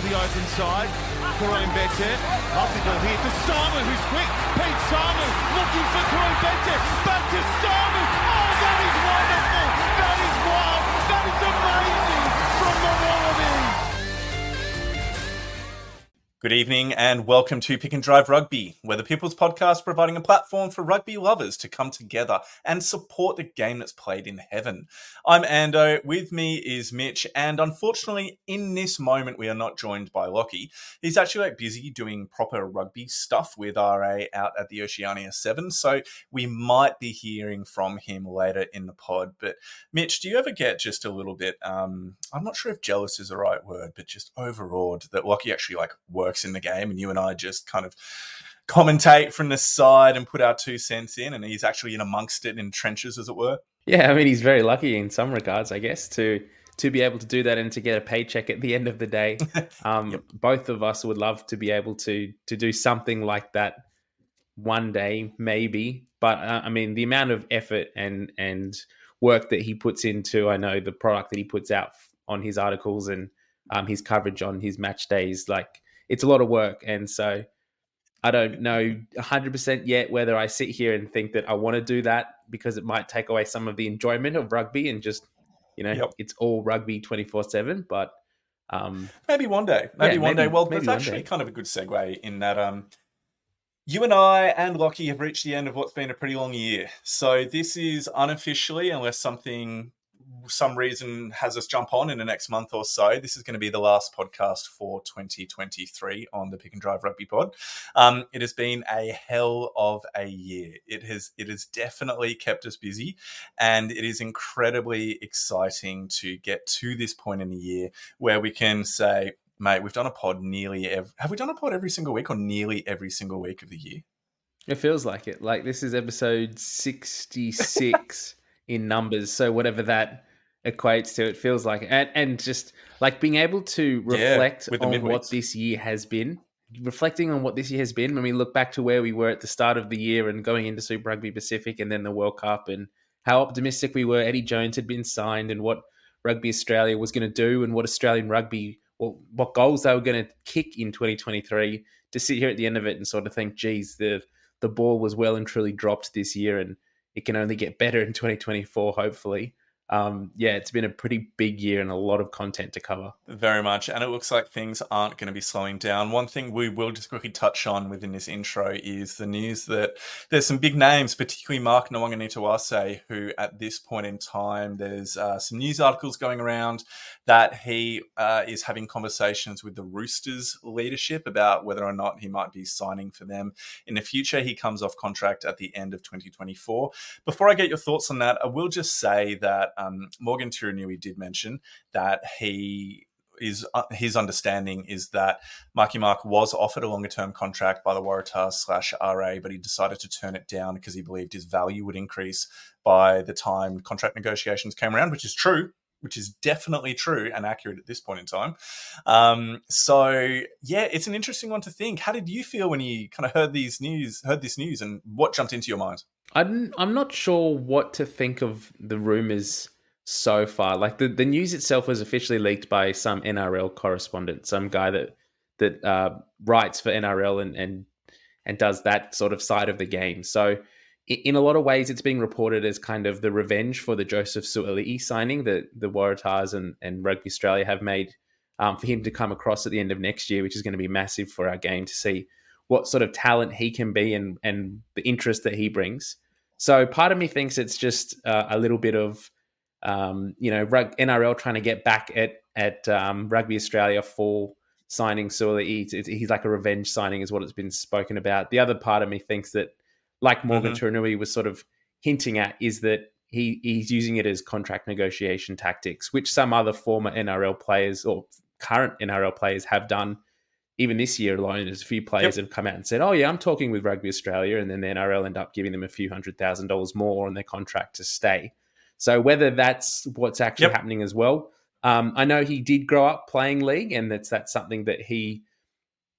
to the open side. Koroibete. Ball here to Samu, who's quick. Pete Samu looking for Koroibete. Back to Samu. Good evening and welcome to Pick and Drive Rugby, where the People's Podcast providing a platform for rugby lovers to come together and support the game that's played in heaven. I'm Ando, with me is Mitch, and unfortunately, in this moment, we are not joined by Lockie. He's actually like busy doing proper rugby stuff with RA out at the Oceania 7, so we might be hearing from him later in the pod. But Mitch, do you ever get just a little bit, um, I'm not sure if jealous is the right word, but just overawed that Lockie actually like works in the game, and you and I just kind of commentate from the side and put our two cents in, and he's actually in amongst it in trenches, as it were. Yeah, I mean, he's very lucky in some regards, I guess, to to be able to do that and to get a paycheck at the end of the day. Um, yep. Both of us would love to be able to to do something like that one day, maybe. But uh, I mean, the amount of effort and and work that he puts into, I know the product that he puts out on his articles and um, his coverage on his match days, like it's a lot of work. And so I don't know 100% yet whether I sit here and think that I want to do that because it might take away some of the enjoyment of rugby and just, you know, yep. it's all rugby 24 7. But um, maybe one day, maybe yeah, one maybe, day. Well, that's actually day. kind of a good segue in that um, you and I and Lockie have reached the end of what's been a pretty long year. So this is unofficially, unless something some reason has us jump on in the next month or so, this is going to be the last podcast for 2023 on the Pick and Drive Rugby Pod. Um, it has been a hell of a year. It has it has definitely kept us busy, and it is incredibly exciting to get to this point in the year where we can say, mate, we've done a pod nearly every. Have we done a pod every single week or nearly every single week of the year? It feels like it. Like this is episode 66 in numbers. So whatever that equates to. It feels like, and and just like being able to reflect yeah, on what this year has been, reflecting on what this year has been. When we look back to where we were at the start of the year and going into Super Rugby Pacific and then the World Cup, and how optimistic we were. Eddie Jones had been signed, and what Rugby Australia was going to do, and what Australian rugby, what what goals they were going to kick in 2023. To sit here at the end of it and sort of think, geez, the the ball was well and truly dropped this year, and it can only get better in 2024, hopefully um, yeah, it's been a pretty big year and a lot of content to cover. Very much. And it looks like things aren't going to be slowing down. One thing we will just quickly touch on within this intro is the news that there's some big names, particularly Mark Nawaqanitawase, who at this point in time, there's uh, some news articles going around that he uh, is having conversations with the Roosters leadership about whether or not he might be signing for them in the future. He comes off contract at the end of 2024. Before I get your thoughts on that, I will just say that um, Morgan Turinui did mention that he is uh, his understanding is that Marky Mark was offered a longer term contract by the Waratahs slash RA, but he decided to turn it down because he believed his value would increase by the time contract negotiations came around, which is true. Which is definitely true and accurate at this point in time. Um, so yeah, it's an interesting one to think. How did you feel when you kind of heard these news, heard this news, and what jumped into your mind? I'm I'm not sure what to think of the rumors so far. Like the, the news itself was officially leaked by some NRL correspondent, some guy that that uh, writes for NRL and and and does that sort of side of the game. So in a lot of ways, it's being reported as kind of the revenge for the Joseph Suaalii signing that the Waratahs and, and Rugby Australia have made um, for him to come across at the end of next year, which is going to be massive for our game to see what sort of talent he can be and and the interest that he brings. So part of me thinks it's just uh, a little bit of um, you know NRL trying to get back at at um, Rugby Australia for signing Suaalii. He's like a revenge signing, is what it's been spoken about. The other part of me thinks that, like Morgan mm-hmm. Turinui was sort of hinting at, is that he he's using it as contract negotiation tactics, which some other former NRL players or current NRL players have done even this year alone, there's a few players yep. have come out and said, "Oh yeah, I'm talking with Rugby Australia," and then the NRL end up giving them a few hundred thousand dollars more on their contract to stay. So whether that's what's actually yep. happening as well, um, I know he did grow up playing league, and that's that's something that he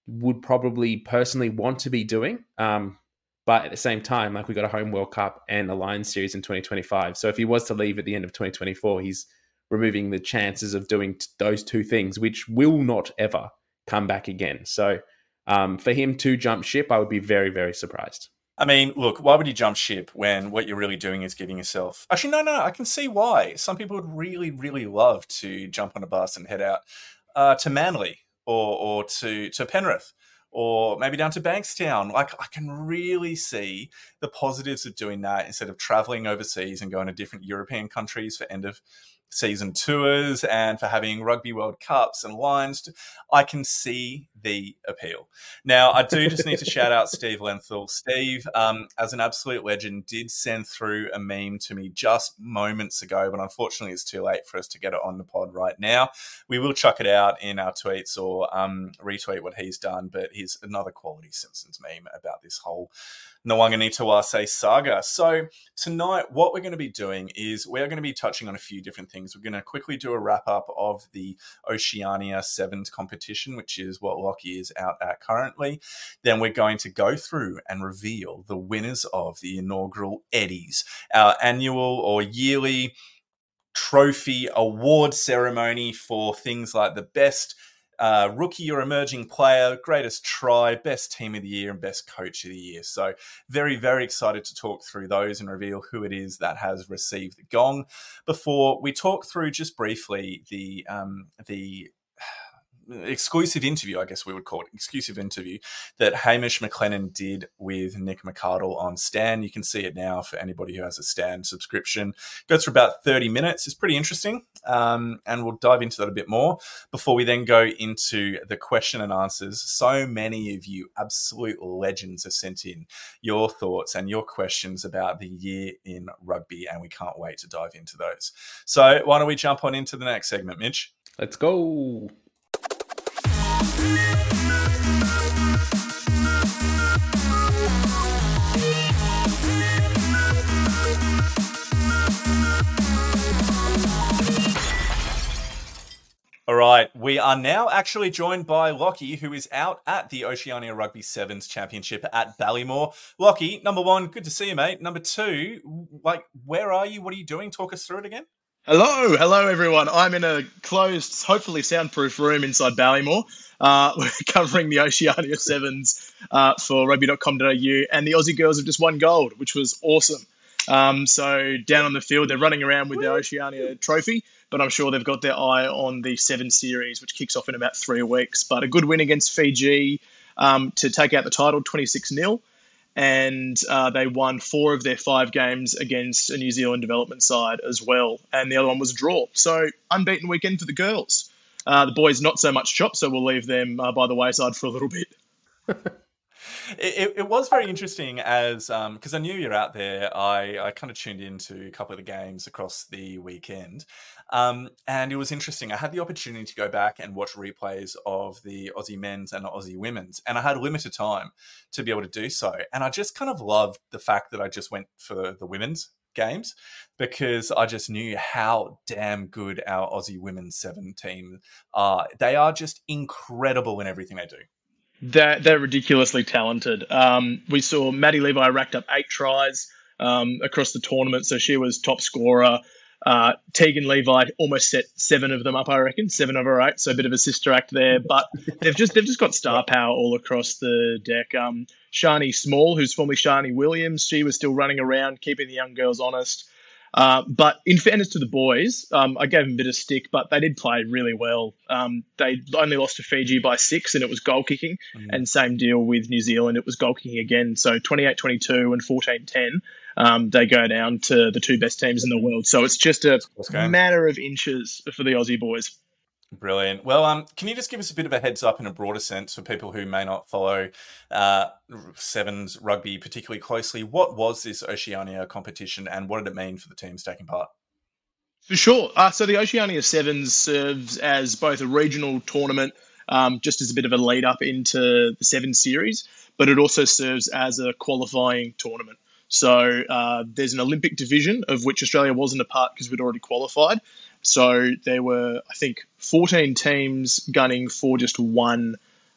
would probably personally want to be doing. Um, but at the same time, like we got a home World Cup and a Lions series in 2025. So if he was to leave at the end of 2024, he's removing the chances of doing t- those two things, which will not ever come back again. So um, for him to jump ship, I would be very, very surprised. I mean, look, why would you jump ship when what you're really doing is giving yourself? Actually, no, no, I can see why. Some people would really, really love to jump on a bus and head out uh, to Manly or or to to Penrith or maybe down to Bankstown. Like I can really see the positives of doing that instead of traveling overseas and going to different European countries for end of season tours and for having Rugby World Cups and Lions. I can see the appeal. Now, I do just need to shout out Steve Lenthal. Steve, um, as an absolute legend, did send through a meme to me just moments ago, but unfortunately, it's too late for us to get it on the pod right now. We will chuck it out in our tweets or um, retweet what he's done, but here's another quality Simpsons meme about this whole Nawaqanitawase saga. So, tonight, what we're going to be doing is we're going to be touching on a few different things. We're going to quickly do a wrap up of the Oceania Sevens competition, which is what Lockie is out at currently. Then we're going to go through and reveal the winners of the inaugural Eddies, our annual or yearly trophy award ceremony for things like the best uh, rookie or emerging player, greatest try, best team of the year, and best coach of the year. So, very, very excited to talk through those and reveal who it is that has received the gong. Before we talk through just briefly the um, the exclusive interview, I guess we would call it, exclusive interview that Hamish McLennan did with Nick McArdle on Stan. You can see it now for anybody who has a Stan subscription. Goes for about 30 minutes. It's pretty interesting. Um, and we'll dive into that a bit more before we then go into the question and answers. So many of you absolute legends have sent in your thoughts and your questions about the year in rugby, and we can't wait to dive into those. So why don't we jump on into the next segment, Mitch? Let's go. All right, we are now actually joined by Lockie, who is out at the Oceania Rugby Sevens Championship at Ballymore. Lockie, number one, good to see you, mate. Number two, like, where are you? What are you doing? Talk us through it again. Hello, hello everyone. I'm in a closed, hopefully soundproof room inside Ballymore. Uh, we're covering the Oceania Sevens uh, for rugby.com.au, and the Aussie girls have just won gold, which was awesome. Um, so down on the field, they're running around with their Oceania trophy, but I'm sure they've got their eye on the Seven Series, which kicks off in about three weeks. But a good win against Fiji um, to take out the title, 26 0 and uh, they won four of their five games against a New Zealand development side as well, and the other one was a draw. So unbeaten weekend for the girls. Uh, the boys not so much chop, so we'll leave them uh, by the wayside for a little bit. It, it, was very interesting as because um, I knew you're out there. I, I kind of tuned into a couple of the games across the weekend, um, and it was interesting. I had the opportunity to go back and watch replays of the Aussie men's and Aussie women's, and I had limited time to be able to do so. And I just kind of loved the fact that I just went for the women's games because I just knew how damn good our Aussie women's seven team are. They are just incredible in everything they do. They're, they're ridiculously talented. Um, we saw Maddie Levi racked up eight tries um, across the tournament, so she was top scorer. Uh, Tegan Levi almost set seven of them up, I reckon, seven of her eight. So a bit of a sister act there, but they've just they've just got star power all across the deck. Um, Sharni Smale, who's formerly Sharni Williams, she was still running around, keeping the young girls honest. Uh, but in fairness to the boys, um, I gave them a bit of stick, but they did play really well. Um, they only lost to Fiji by six, and it was goal kicking. Mm. And same deal with New Zealand, it was goal kicking again. So 28 22 and 14 10. Um, they go down to the two best teams in the world. So it's just a matter of inches for the Aussie boys. Brilliant. Well, um, can you just give us a bit of a heads up in a broader sense for people who may not follow uh, Sevens rugby particularly closely? What was this Oceania competition and what did it mean for the teams taking part? For sure. Uh, so the Oceania Sevens serves as both a regional tournament, um, just as a bit of a lead up into the Seven Series, but it also serves as a qualifying tournament. So uh, there's an Olympic division of which Australia wasn't a part because we'd already qualified. So there were, I think, 14 teams gunning for just one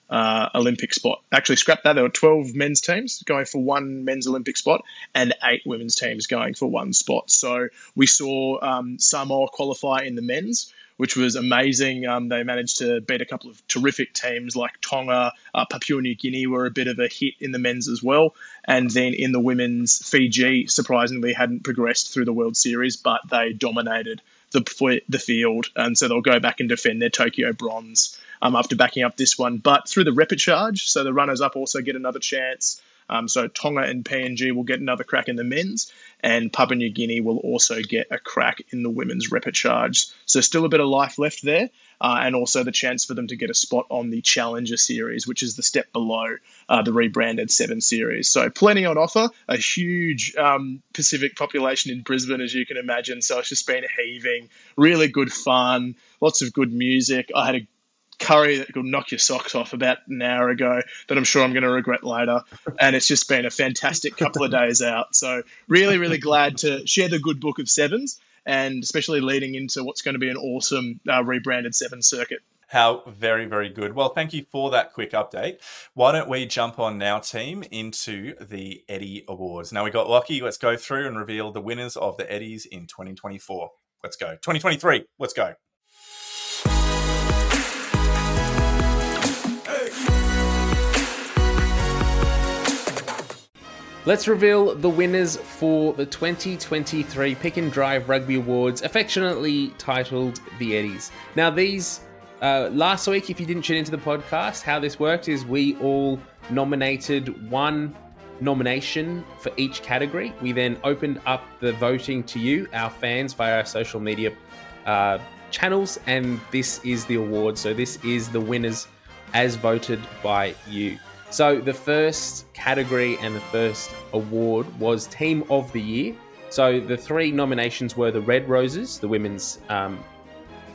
uh, Olympic spot. Actually, scrap that. There were 12 men's teams going for one men's Olympic spot and eight women's teams going for one spot. So we saw um, Samoa qualify in the men's. Which was amazing. Um, they managed to beat a couple of terrific teams like Tonga, uh, Papua New Guinea were a bit of a hit in the men's as well. And then in the women's, Fiji surprisingly hadn't progressed through the World Series, but they dominated the, the field. And so they'll go back and defend their Tokyo bronze um, after backing up this one. But through the repechage, so the runners up also get another chance. Um, so Tonga and PNG will get another crack in the men's, and Papua New Guinea will also get a crack in the women's repechage. So still a bit of life left there, uh, and also the chance for them to get a spot on the Challenger Series, which is the step below uh, the rebranded Seven Series. So plenty on offer. A huge um, Pacific population in Brisbane, as you can imagine. So it's just been heaving. Really good fun. Lots of good music. I had a curry that could knock your socks off about an hour ago that I'm sure I'm going to regret later. And it's just been a fantastic couple of days out. So, really, really glad to share the good book of sevens and especially leading into what's going to be an awesome uh, rebranded seven circuit. How very, very good. Well, thank you for that quick update. Why don't we jump on now, team, into the Eddie Awards? Now we got Lockie. Let's go through and reveal the winners of the Eddies in 2024. Let's go. 2023. Let's go. Let's reveal the winners for the 2023 Pick and Drive Rugby Awards, affectionately titled the Eddies. Now, these uh, last week, if you didn't tune into the podcast, how this worked is we all nominated one nomination for each category. We then opened up the voting to you, our fans, via our social media uh, channels, and this is the award. So, this is the winners as voted by you. So the first category and the first award was Team of the Year. So the three nominations were the Red Roses, the women's, um,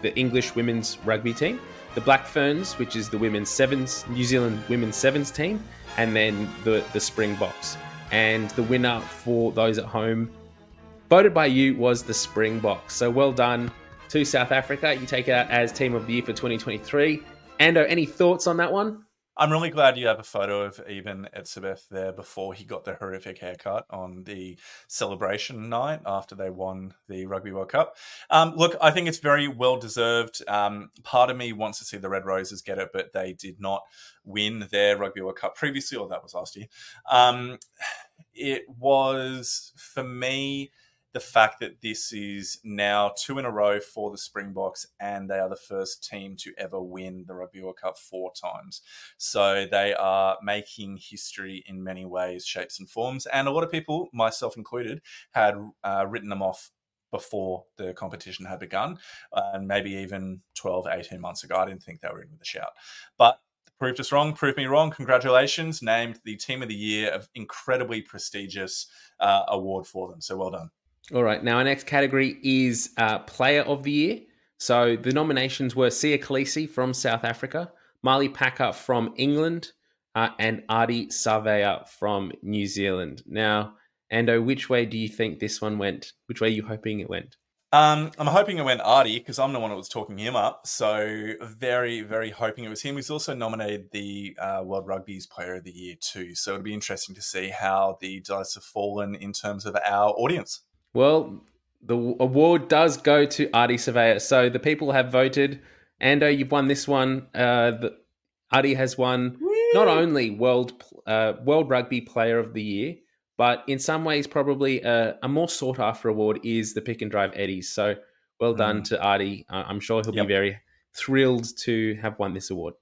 the English women's rugby team, the Black Ferns, which is the women's sevens, New Zealand women's sevens team, and then the the Springboks. And the winner for those at home, voted by you, was the Springboks. So well done to South Africa. You take it out as Team of the Year for 2023. Ando, any thoughts on that one? I'm really glad you have a photo of Eben Etzebeth there before he got the horrific haircut on the celebration night after they won the Rugby World Cup. Um, look, I think it's very well deserved. Um, part of me wants to see the Red Roses get it, but they did not win their Rugby World Cup previously, or that was last year. Um, it was, for me, the fact that this is now two in a row for the Springboks and they are the first team to ever win the World Cup four times. So they are making history in many ways, shapes, and forms. And a lot of people, myself included, had uh, written them off before the competition had begun, and maybe even 12, 18 months ago. I didn't think they were in with a shout. But proved us wrong, proved me wrong. Congratulations. Named the Team of the Year, of incredibly prestigious uh, award for them. So well done. All right. Now, our next category is uh, Player of the Year. So the nominations were Siya Kolisi from South Africa, Marley Packer from England, uh, and Ardie Savea from New Zealand. Now, Ando, which way do you think this one went? Which way are you hoping it went? Um, I'm hoping it went Ardie because I'm the one that was talking him up. So very, very hoping it was him. He's also nominated the uh, World Rugby's Player of the Year too. So it'll be interesting to see how the dice have fallen in terms of our audience. Well, the award does go to Ardie Savea. So the people have voted. Ando, you've won this one. Uh, the, Ardie has won not only World uh, World Rugby Player of the Year, but in some ways, probably a, a, more sought after award is the Pick and Drive Eddies. So well done mm. to Ardie. I'm sure he'll yep. be very thrilled to have won this award.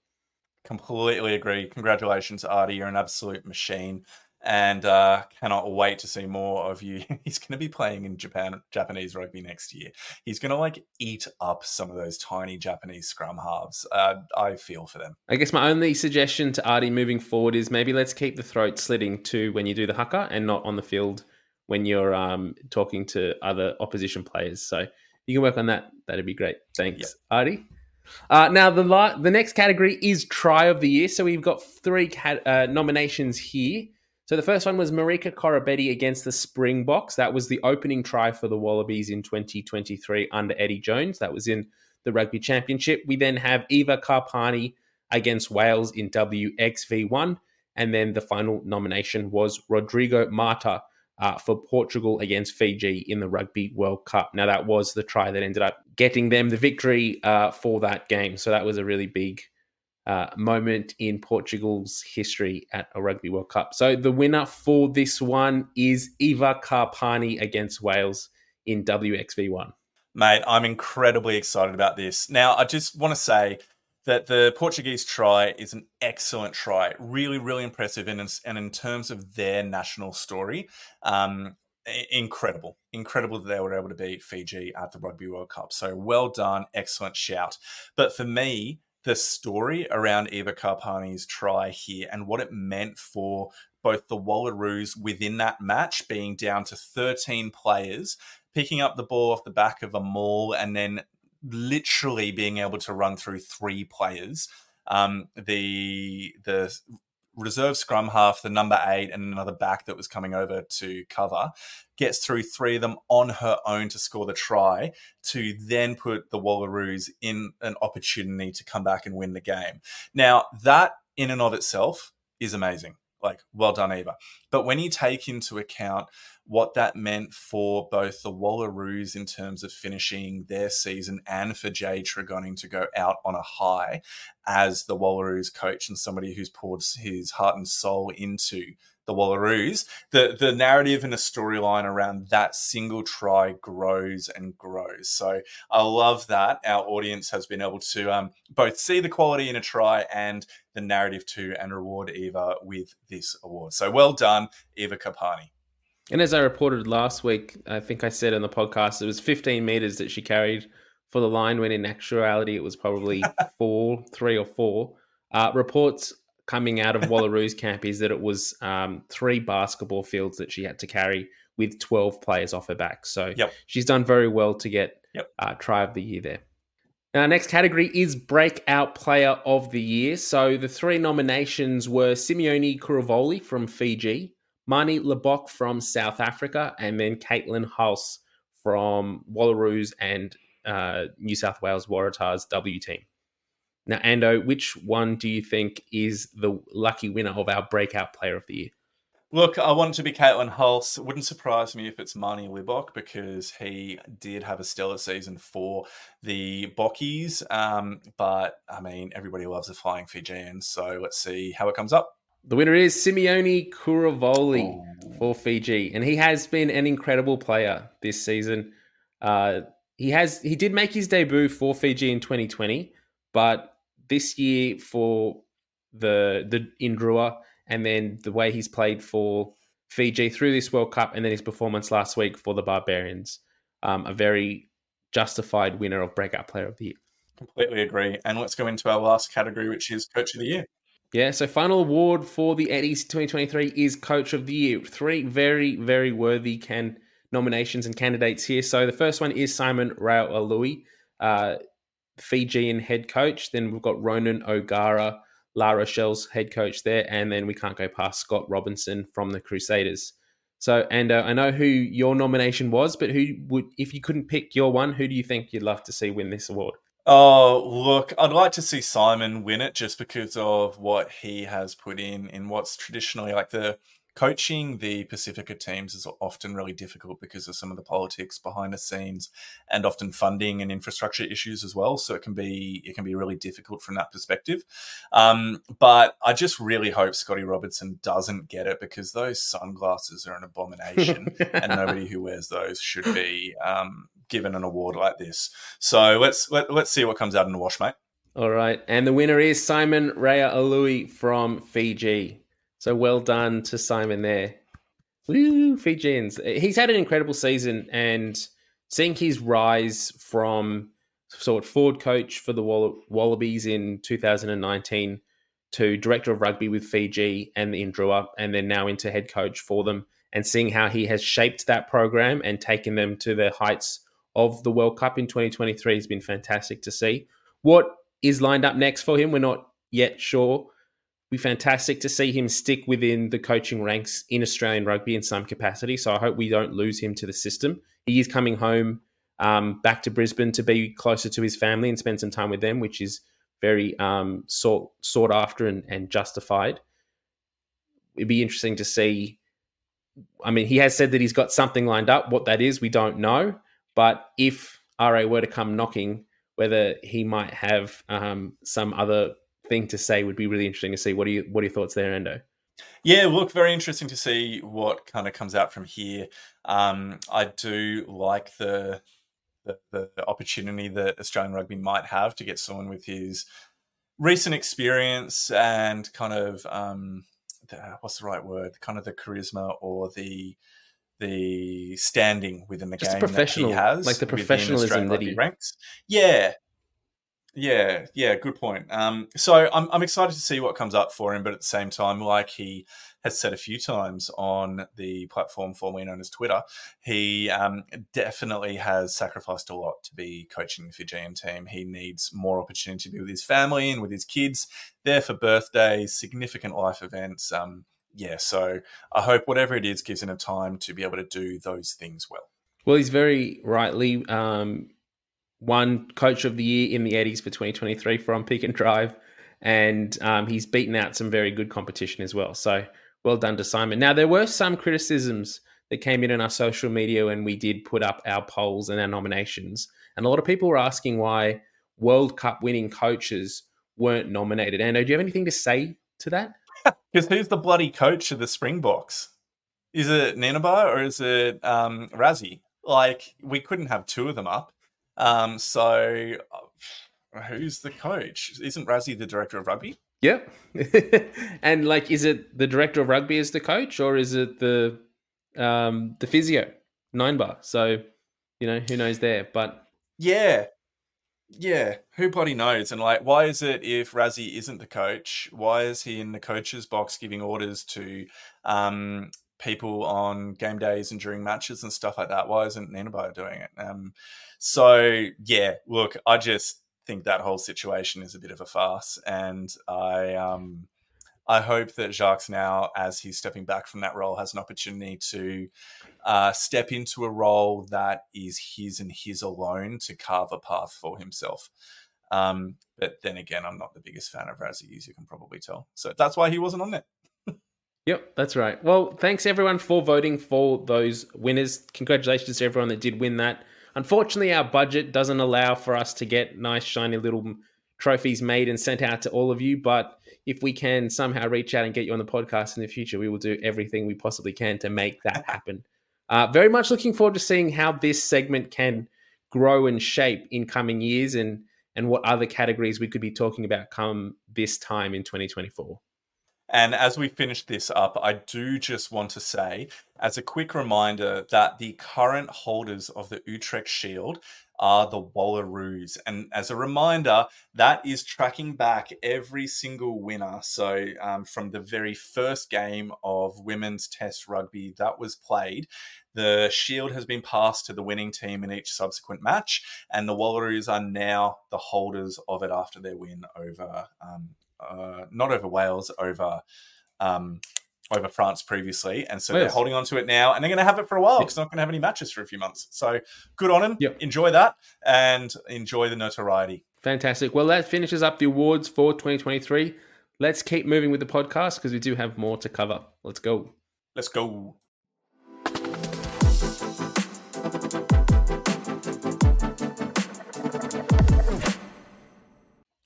Completely agree. Congratulations, Ardie. You're an absolute machine and uh, cannot wait to see more of you. He's going to be playing in Japan Japanese rugby next year. He's going to like eat up some of those tiny Japanese scrum halves. Uh, I feel for them. I guess my only suggestion to Ardie moving forward is maybe let's keep the throat slitting to when you do the haka and not on the field when you're um, talking to other opposition players. So you can work on that. That'd be great. Thanks, yep. Ardie. Uh, now the la- the next category is try of the year. So we've got three cat- uh, nominations here. So the first one was Marika Koroibete against the Springboks. That was the opening try for the Wallabies in 2023 under Eddie Jones. That was in the Rugby Championship. We then have Eva Karpani against Wales in WXV1. And then the final nomination was Rodrigo Marta uh, for Portugal against Fiji in the Rugby World Cup. Now, that was the try that ended up getting them the victory uh, for that game. So that was a really big uh, moment in Portugal's history at a Rugby World Cup. So the winner for this one is Eva Karpani against Wales in WXV1. Mate, I'm incredibly excited about this. Now, I just want to say that the Portuguese try is an excellent try, really, really impressive, and and in terms of their national story, um, incredible, incredible that they were able to beat Fiji at the Rugby World Cup. So well done, excellent shout. But for me, the story around Eva Karpani's try here and what it meant for both the Wallaroos within that match, being down to 13 players, picking up the ball off the back of a maul and then literally being able to run through three players. Um, the the reserve scrum half, the number eight, and another back that was coming over to cover, gets through three of them on her own to score the try, to then put the Wallaroos in an opportunity to come back and win the game. Now, that in and of itself is amazing. Like, well done, Eva. But when you take into account what that meant for both the Wallaroos in terms of finishing their season and for Jay Tregonning to go out on a high as the Wallaroos coach and somebody who's poured his heart and soul into the Wallaroos, the the narrative and the storyline around that single try grows and grows. So I love that our audience has been able to um, both see the quality in a try and the narrative too, and reward Eva with this award. So well done, Eva Karpani. And as I reported last week, I think I said on the podcast, it was 15 meters that she carried for the line, when in actuality it was probably four, three or four. Uh, reports coming out of Wallaroos camp is that it was um, three basketball fields that she had to carry with 12 players off her back. So yep. she's done very well to get yep. uh, try of the year there. Our next category is Breakout Player of the Year. So the three nominations were Simione Kuruvoli from Fiji, Manie Libbok from South Africa, and then Caitlin Halse from Wallaroos and uh, New South Wales Waratahs W team. Now, Ando, which one do you think is the lucky winner of our breakout player of the year? Look, I want it to be Caitlin Halse. It wouldn't surprise me if it's Manie Libbok because he did have a stellar season for the Bockies. Um, but I mean, everybody loves a flying Fijian, so let's see how it comes up. The winner is Simione Kuruvoli oh. for Fiji, and he has been an incredible player this season. Uh, he has he did make his debut for Fiji in 2020, but this year for the the Indrua and then the way he's played for Fiji through this World Cup and then his performance last week for the Barbarians, um, a very justified winner of Breakout Player of the Year. Completely agree. And let's go into our last category, which is Coach of the Year. Yeah, so final award for the Eddies 2023 is Coach of the Year. Three very, very worthy can nominations and candidates here. So the first one is Simon Raiwalui, uh, Fijian head coach. Then we've got Ronan O'Gara, La Rochelle's head coach there, and then we can't go past Scott Robertson from the Crusaders. So, and uh, I know who your nomination was, but who would, if you couldn't pick your one, who do you think you'd love to see win this award? Oh, look, I'd like to see Simon win it just because of what he has put in in what's traditionally like the coaching the Pacifica teams is often really difficult because of some of the politics behind the scenes and often funding and infrastructure issues as well. So it can be it can be really difficult from that perspective. Um, but I just really hope Scotty Robertson doesn't get it because those sunglasses are an abomination, and nobody who wears those should be um, given an award like this. So let's let, let's see what comes out in the wash, mate. All right, and the winner is Simon Raiwalui from Fiji. So well done to Simon there. Woo, Fijians. He's had an incredible season and seeing his rise from sort of forward coach for the Wall- Wallabies in 2019 to director of rugby with Fiji and the Indrua, and then now into head coach for them, and seeing how he has shaped that program and taken them to the heights of the World Cup in 2023 has been fantastic to see. What is lined up next for him? We're not yet sure be fantastic to see him stick within the coaching ranks in Australian rugby in some capacity. So I hope we don't lose him to the system. He is coming home um, back to Brisbane to be closer to his family and spend some time with them, which is very um, sought sought after and, and justified. It'd be interesting to see I mean, he has said that he's got something lined up. What that is, we don't know. But if RA were to come knocking, whether he might have um, some other thing to say would be really interesting to see. What are you what are your thoughts there, Ando? Yeah, look, very interesting to see what kind of comes out from here. Um, I do like the, the the opportunity that Australian rugby might have to get someone with his recent experience and kind of um, the, what's the right word? Kind of the charisma or the the standing within the Just game the professional, that he has, like the professionalism that he ranks. Yeah, yeah, yeah, good point. Um, so I'm I'm excited to see what comes up for him, but at the same time, like he has said a few times on the platform formerly known as Twitter, he um, definitely has sacrificed a lot to be coaching the Fijian team. He needs more opportunity to be with his family and with his kids, there for birthdays, significant life events. Um, yeah, so I hope whatever it is gives him a time to be able to do those things well. Well, he's very rightly um, won Coach of the Year in the Eddies for 2023 from Pick and Drive, and um, he's beaten out some very good competition as well. So well done to Simon. Now there were some criticisms that came in on our social media when we did put up our polls and our nominations, and a lot of people were asking why World Cup winning coaches weren't nominated. Ando, do you have anything to say to that? Because who's the bloody coach of the Springboks? Is it Nienaber or is it um, Rassie? Like we couldn't have two of them up. Um, so uh, who's the coach? Isn't Rassie the director of rugby? Yep. and like, is it the director of rugby as the coach, or is it the um, the physio Nienaber? So you know who knows there, but yeah, yeah, who bloody knows? And like, why is it if Rassie isn't the coach? Why is he in the coach's box giving orders to um, people on game days and during matches and stuff like that? Why isn't Nienaber doing it? Um, so yeah, look, I just think that whole situation is a bit of a farce, and I um, I hope that Jacques now, as he's stepping back from that role, has an opportunity to uh, step into a role that is his and his alone to carve a path for himself. Um, but then again, I'm not the biggest fan of Rassie, as you can probably tell. So that's why he wasn't on there. Yep, that's right. Well, thanks everyone for voting for those winners. Congratulations to everyone that did win that. Unfortunately, our budget doesn't allow for us to get nice, shiny little trophies made and sent out to all of you. But if we can somehow reach out and get you on the podcast in the future, we will do everything we possibly can to make that happen. Uh, very much looking forward to seeing how this segment can grow and shape in coming years and and what other categories we could be talking about come this time in 2024. And as we finish this up, I do just want to say, as a quick reminder, that the current holders of the Utrecht Shield are the Wallaroos. And as a reminder, that is tracking back every single winner. So um, from the very first game of women's test rugby that was played, the shield has been passed to the winning team in each subsequent match, and the Wallaroos are now the holders of it after their win over um, uh, not over Wales, over um, over France previously, and so Wales. they're holding on to it now, and they're going to have it for a while because they're not going to have any matches for a few months. So good on them. Yep. Enjoy that and enjoy the notoriety. Fantastic. Well, that finishes up the awards for 2023. Let's keep moving with the podcast because we do have more to cover. Let's go. Let's go.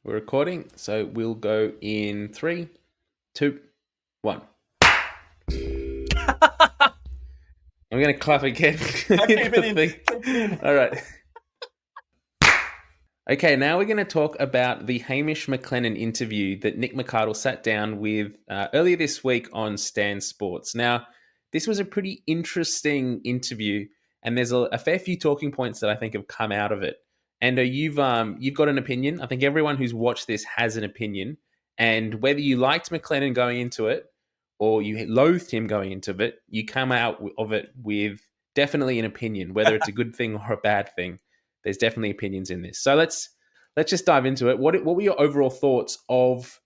We're recording, so we'll go in three, two, one. I'm going to clap again. All right. Okay, now we're going to talk about the Hamish McLennan interview that Nick McArdle sat down with uh, earlier this week on Stan Sports. Now, this was a pretty interesting interview, and there's a, a fair few talking points that I think have come out of it. And uh, you've um, you've got an opinion. I think everyone who's watched this has an opinion. And whether you liked McLennan going into it or you loathed him going into it, you come out of it with definitely an opinion, whether it's a good thing or a bad thing. There's definitely opinions in this. So let's let's just dive into it. What what were your overall thoughts of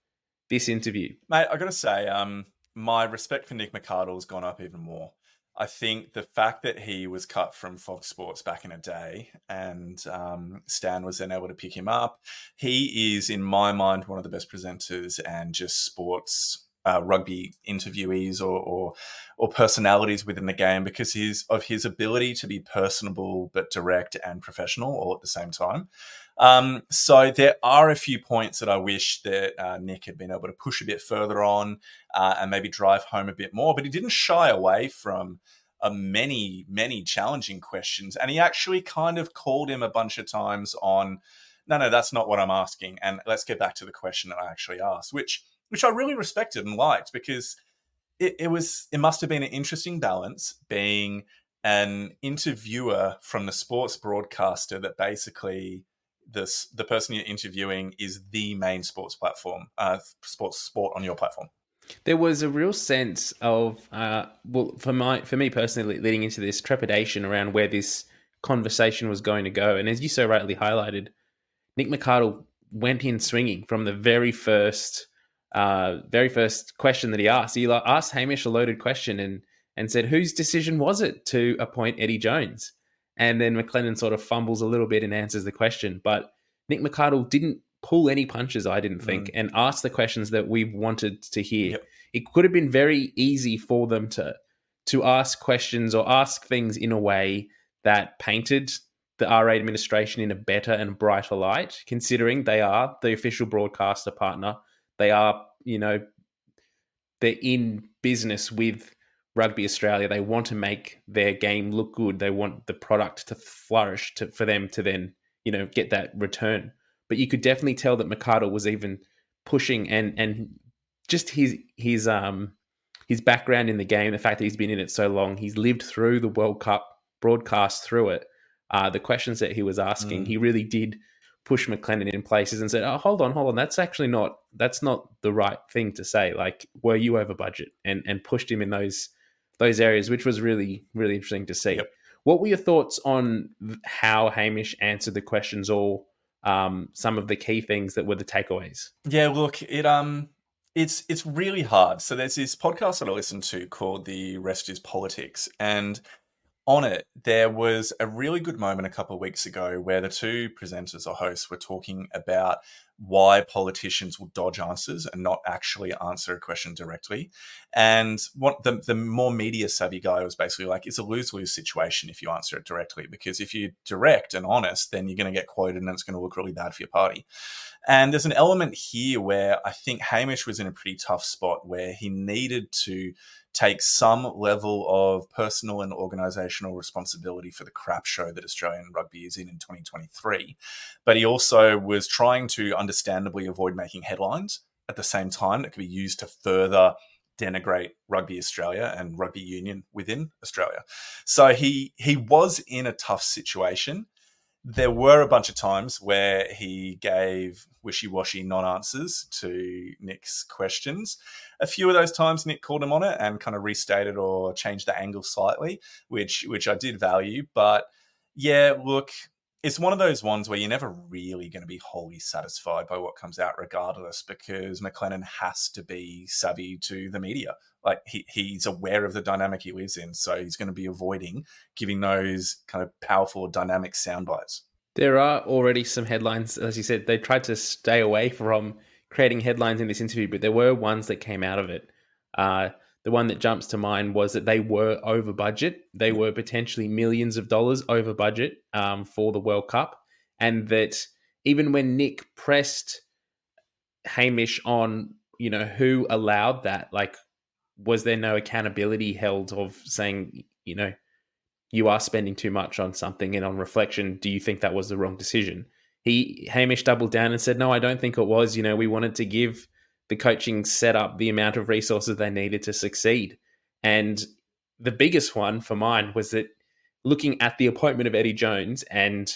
this interview, mate? I got to say, um, my respect for Nick McArdle has gone up even more. I think the fact that he was cut from Fox Sports back in a day and um, Stan was then able to pick him up, he is, in my mind, one of the best presenters and just sports uh, rugby interviewees or, or, or personalities within the game because of his ability to be personable but direct and professional all at the same time. Um, so there are a few points that I wish that uh, Nick had been able to push a bit further on uh, and maybe drive home a bit more, but he didn't shy away from uh, many many challenging questions, and he actually kind of called him a bunch of times on. No, no, that's not what I'm asking. And let's get back to the question that I actually asked, which which I really respected and liked because it, it was it must have been an interesting balance being an interviewer from the sports broadcaster that basically this the person you're interviewing is the main sports platform, uh, sports sport on your platform. There was a real sense of, uh, well, for my for me personally, leading into this trepidation around where this conversation was going to go, and as you so rightly highlighted, Nick McArdle went in swinging from the very first uh, very first question that he asked. He asked Hamish a loaded question and and said, "Whose decision was it to appoint Eddie Jones?" And then McLennan sort of fumbles a little bit and answers the question, but Nick McArdle didn't pull any punches, I didn't think, mm. and ask the questions that we wanted to hear. Yep. It could have been very easy for them to to ask questions or ask things in a way that painted the RA administration in a better and brighter light, considering they are the official broadcaster partner they are, you know, they're in business with Rugby Australia. They want to make their game look good. They want the product to flourish to, for them to then, you know, get that return. But you could definitely tell that McArdle was even pushing and and just his his um his background in the game, the fact that he's been in it so long, he's lived through the World Cup broadcast through it. Uh, the questions that he was asking, mm. he really did push McLennan in places and said, "Oh, hold on, hold on, that's actually not that's not the right thing to say. Like, were you over budget?" And and pushed him in those those areas, which was really really interesting to see. Yep. What were your thoughts on how Hamish answered the questions, or um, some of the key things that were the takeaways? Yeah, look, it um, it's it's really hard. So there's this podcast that I listen to called "The Rest Is Politics," and on it, there was a really good moment a couple of weeks ago where the two presenters or hosts were talking about why politicians will dodge answers and not actually answer a question directly. And what the, the more media savvy guy was basically like, it's a lose lose situation if you answer it directly, because if you're direct and honest, then you're going to get quoted and it's going to look really bad for your party. And there's an element here where I think Hamish was in a pretty tough spot where he needed to take some level of personal and organizational responsibility for the crap show that Australian rugby is in in 2023. But he also was trying to understandably avoid making headlines at the same time that could be used to further denigrate rugby Australia and rugby union within Australia. So he he was in a tough situation there were a bunch of times where he gave wishy-washy non-answers to Nick's questions. A few of those times Nick called him on it and kind of restated or changed the angle slightly, which which I did value. But yeah, look, it's one of those ones where you're never really going to be wholly satisfied by what comes out, regardless, because McLennan has to be savvy to the media like he, he's aware of the dynamic he lives in so he's going to be avoiding giving those kind of powerful dynamic sound bites. There are already some headlines as you said they tried to stay away from creating headlines in this interview but there were ones that came out of it. Uh, the one that jumps to mind was that they were over budget. They were potentially millions of dollars over budget um, for the world cup and that even when nick pressed hamish on you know who allowed that like was there no accountability held of saying, you know, you are spending too much on something and on reflection, do you think that was the wrong decision? He Hamish doubled down and said, No, I don't think it was. You know, we wanted to give the coaching setup the amount of resources they needed to succeed. And the biggest one for mine was that looking at the appointment of Eddie Jones and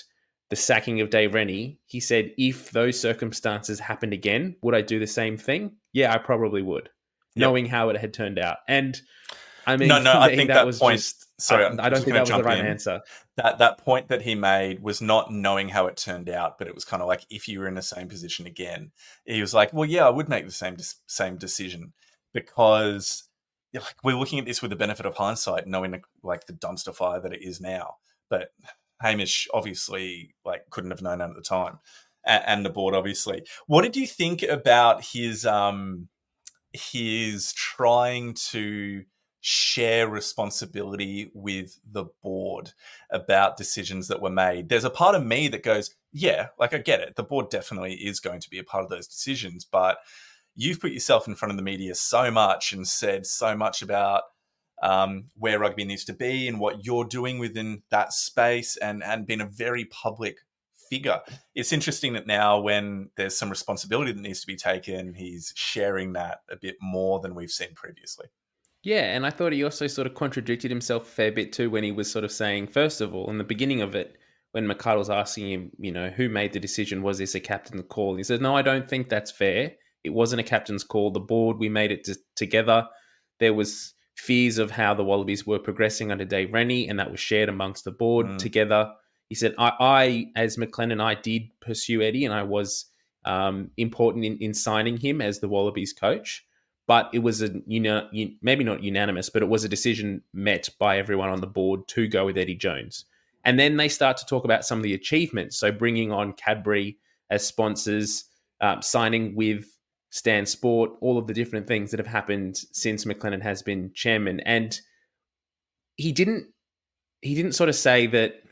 the sacking of Dave Rennie, he said, if those circumstances happened again, would I do the same thing? Yeah, I probably would yep. knowing how it had turned out. And I mean, no, no, I think that, that was point. Just, sorry, I, I don't think that was the right in. answer. That that point that he made was not knowing how it turned out, but it was kind of like if you were in the same position again, he was like, "Well, yeah, I would make the same same decision because." Like we're looking at this with the benefit of hindsight, knowing like the dumpster fire that it is now. But Hamish obviously like couldn't have known that at the time, and, and the board obviously. What did you think about his um he's trying to share responsibility with the board about decisions that were made. There's a part of me that goes, yeah, like I get it. The board definitely is going to be a part of those decisions, but you've put yourself in front of the media so much and said so much about um, where rugby needs to be and what you're doing within that space and and been a very public figure. It's interesting that now when there's some responsibility that needs to be taken, he's sharing that a bit more than we've seen previously. Yeah, and I thought he also sort of contradicted himself a fair bit too when he was sort of saying, first of all, in the beginning of it, when McArdle was asking him, you know, who made the decision? Was this a captain's call? he said, no, I don't think that's fair. It wasn't a captain's call. The board, we made it together. There was fears of how the Wallabies were progressing under Dave Rennie, and that was shared amongst the board mm. together. He said, I, I, as McLennan, I did pursue Eddie, and I was um, important in, in signing him as the Wallabies coach but it was a you know maybe not unanimous, but it was a decision met by everyone on the board to go with Eddie Jones. And then they start to talk about some of the achievements. So bringing on Cadbury as sponsors, um, signing with Stan Sport, all of the different things that have happened since McLennan has been chairman. And he didn't he didn't sort of say that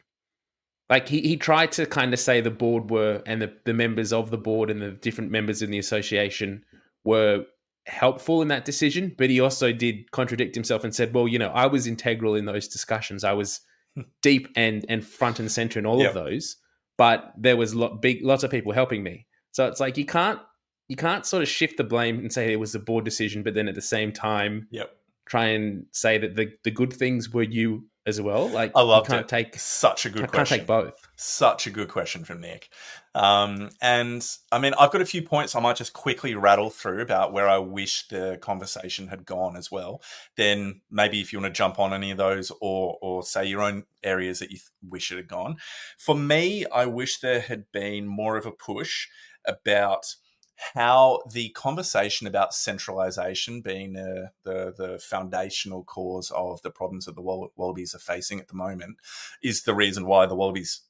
like he, he tried to kind of say the board were and the, the members of the board and the different members in the association were helpful in that decision, but he also did contradict himself and said, "Well, you know, I was integral in those discussions. I was hmm. deep and and front and center in all yep. of those, but there was lot, big lots of people helping me. So it's like you can't you can't sort of shift the blame and say it was a board decision, but then at the same time, yep. try and say that the the good things were you as well. Like I love can't it. take such a good I question. Can't take both. Such a good question from Nick. Um, and I mean, I've got a few points I might just quickly rattle through about where I wish the conversation had gone as well. Then maybe if you want to jump on any of those or or say your own areas that you wish it had gone. For me, I wish there had been more of a push about how the conversation about centralization being uh, the the foundational cause of the problems that the Wallabies are facing at the moment is the reason why the Wallabies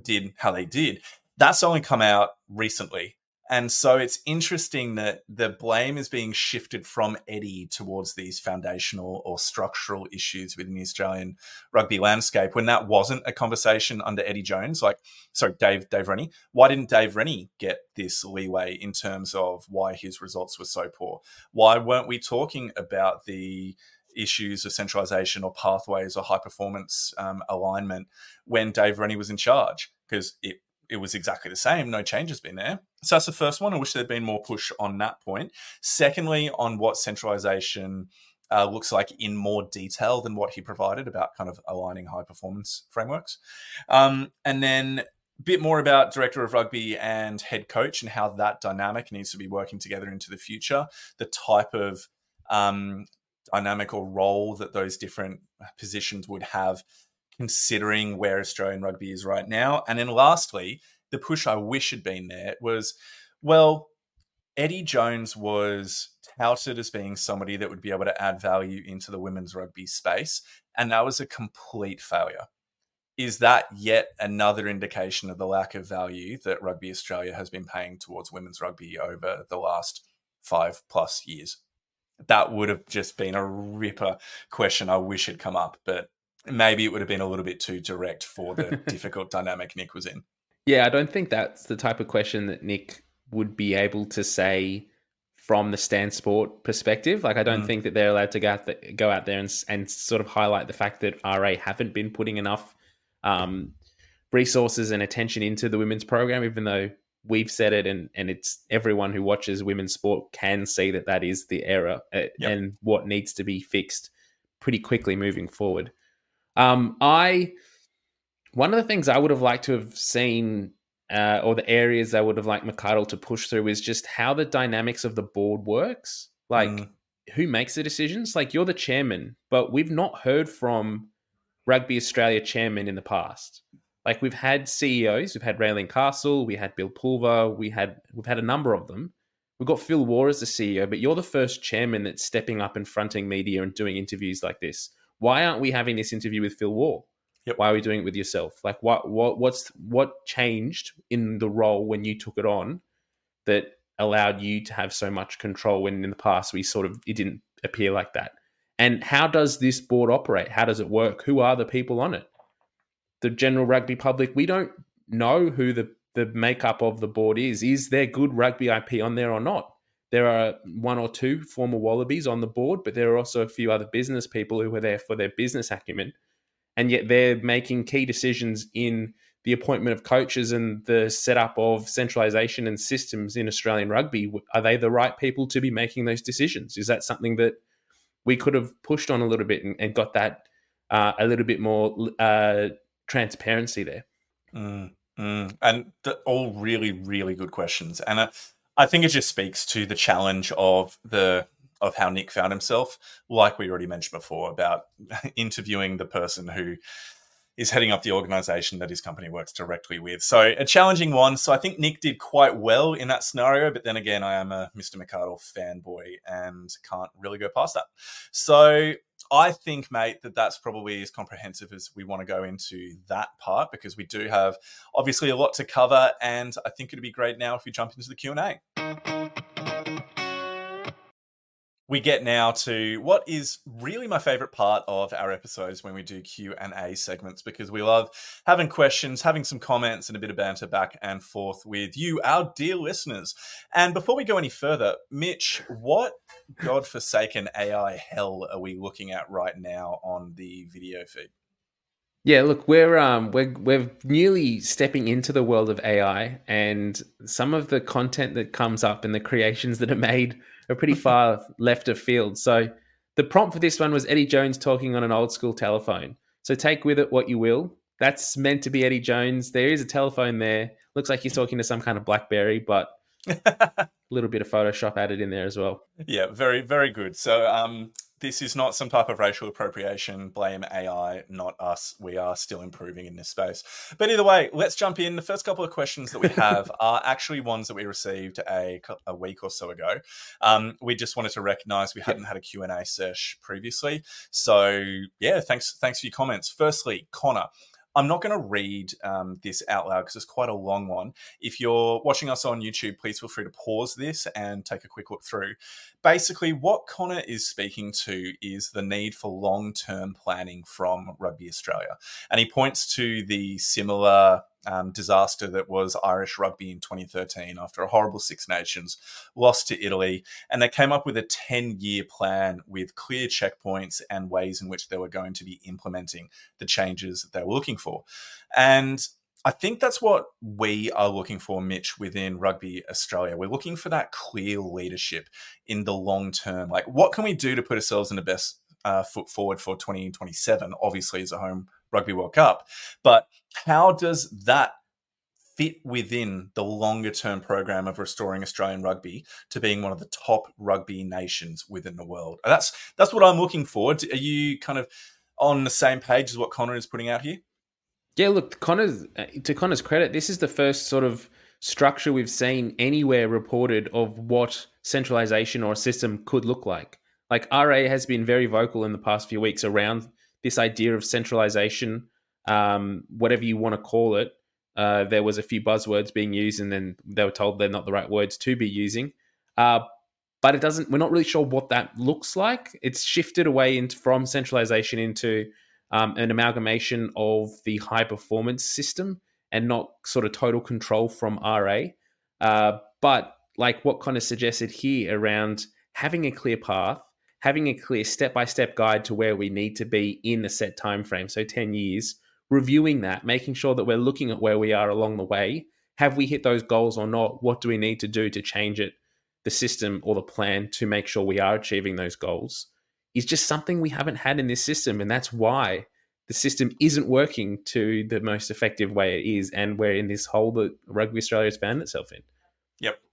did how they did. That's only come out recently. And so it's interesting that the blame is being shifted from Eddie towards these foundational or structural issues within the Australian rugby landscape when that wasn't a conversation under Eddie Jones. Like, sorry, Dave Dave Rennie. Why didn't Dave Rennie get this leeway in terms of why his results were so poor? Why weren't we talking about the issues of centralization or pathways or high performance um, alignment when Dave Rennie was in charge? Because it it was exactly the same. No change has been there. So that's the first one. I wish there'd been more push on that point. Secondly, on what centralization uh, looks like in more detail than what he provided about kind of aligning high performance frameworks. Um, and then a bit more about director of rugby and head coach and how that dynamic needs to be working together into the future. The type of um, dynamic or role that those different positions would have considering where Australian rugby is right now. And then lastly, the push I wish had been there was, well, Eddie Jones was touted as being somebody that would be able to add value into the women's rugby space, and that was a complete failure. Is that yet another indication of the lack of value that Rugby Australia has been paying towards women's rugby over the last five plus years? That would have just been a ripper question I wish had come up, but maybe it would have been a little bit too direct for the difficult dynamic Nick was in. Yeah, I don't think that's the type of question that Nick would be able to say from the Stan Sport perspective. Like, I don't mm. think that they're allowed to go out, the, go out there and, and sort of highlight the fact that RA haven't been putting enough um, resources and attention into the women's program, even though we've said it and, and it's everyone who watches women's sport can see that that is the error uh, yep. and what needs to be fixed pretty quickly moving forward. Um, I one of the things I would have liked to have seen, uh, or the areas I would have liked McArdle to push through, is just how the dynamics of the board works. Like, mm. who makes the decisions? Like, you're the chairman, but we've not heard from Rugby Australia chairman in the past. Like, we've had CEOs, we've had Raelene Castle, we had Bill Pulver, we had we've had a number of them. We've got Phil Waugh as the CEO, but you're the first chairman that's stepping up and fronting media and doing interviews like this why aren't we having this interview with Phil Waugh? Yep. Why are we doing it with yourself? Like what what what's what changed in the role when you took it on that allowed you to have so much control when in the past we sort of it didn't appear like that. And how does this board operate? How does it work? Who are the people on it? The general rugby public, we don't know who the, the makeup of the board is. Is there good rugby IP on there or not? There are one or two former Wallabies on the board, but there are also a few other business people who are there for their business acumen. And yet they're making key decisions in the appointment of coaches and the setup of centralization and systems in Australian rugby, are they the right people to be making those decisions? Is that something that we could have pushed on a little bit and, and got that uh, a little bit more uh, transparency there? Mm, mm. And all really, really good questions. And uh, I think it just speaks to the challenge of the of how Nick found himself, like we already mentioned before about interviewing the person who is heading up the organization that his company works directly with. So a challenging one. So I think Nick did quite well in that scenario, but then again, I am a Mr. McArdle fanboy and can't really go past that. So I think, mate, that that's probably as comprehensive as we want to go into that part because we do have obviously a lot to cover, and I think it'd be great now if we jump into the Q and A we get now to what is really my favorite part of our episodes when we do q&a segments because we love having questions having some comments and a bit of banter back and forth with you our dear listeners. And before we go any further mitch what godforsaken ai hell are we looking at right now on the video feed? Yeah, look, we're um we're we're nearly stepping into the world of AI, and some of the content that comes up and the creations that are made are pretty far left of field. So the prompt for this one was Eddie Jones talking on an old school telephone. So take with it what you will. That's meant to be Eddie Jones. There is a telephone there. Looks like he's talking to some kind of BlackBerry, but a little bit of Photoshop added in there as well. Yeah, very, very good. So, um, this is not some type of racial appropriation. Blame AI, not us. We are still improving in this space. But either way, let's jump in. The first couple of questions that we have are actually ones that we received a, a week or so ago. Um, we just wanted to recognize we hadn't had a Q&A sesh previously. So yeah, thanks, thanks for your comments. Firstly, Connor, I'm not going to read um, this out loud because it's quite a long one. If you're watching us on YouTube, please feel free to pause this and take a quick look through. Basically, what Connor is speaking to is the need for long term planning from Rugby Australia. And he points to the similar um, disaster that was Irish rugby in 2013 after a horrible Six Nations lost to Italy. And they came up with a 10 year plan with clear checkpoints and ways in which they were going to be implementing the changes that they were looking for. And I think that's what we are looking for, Mitch, within Rugby Australia. We're looking for that clear leadership in the long term. Like, what can we do to put ourselves in the best uh, foot forward for 2027? Obviously, as a home Rugby World Cup. But how does that fit within the longer term program of restoring Australian rugby to being one of the top rugby nations within the world? That's that's what I'm looking for. Are you kind of on the same page as what Connor is putting out here? Yeah, look, Connor's uh, to Connor's credit, this is the first sort of structure we've seen anywhere reported of what centralization or a system could look like. Like RA has been very vocal in the past few weeks around this idea of centralization, um, whatever you want to call it. Uh, there was a few buzzwords being used, and then they were told they're not the right words to be using. Uh, but it doesn't. We're not really sure what that looks like. It's shifted away into, from centralization into um, an amalgamation of the high performance system and not sort of total control from RA. Uh, but like what kind of suggested here around having a clear path, having a clear step-by-step guide to where we need to be in a set time frame so 10 years reviewing that making sure that we're looking at where we are along the way. Have we hit those goals or not? What do we need to do to change it the system or the plan to make sure we are achieving those goals? Is just something we haven't had in this system and that's why the system isn't working to the most effective way it is and we're in this hole that rugby australia has found itself in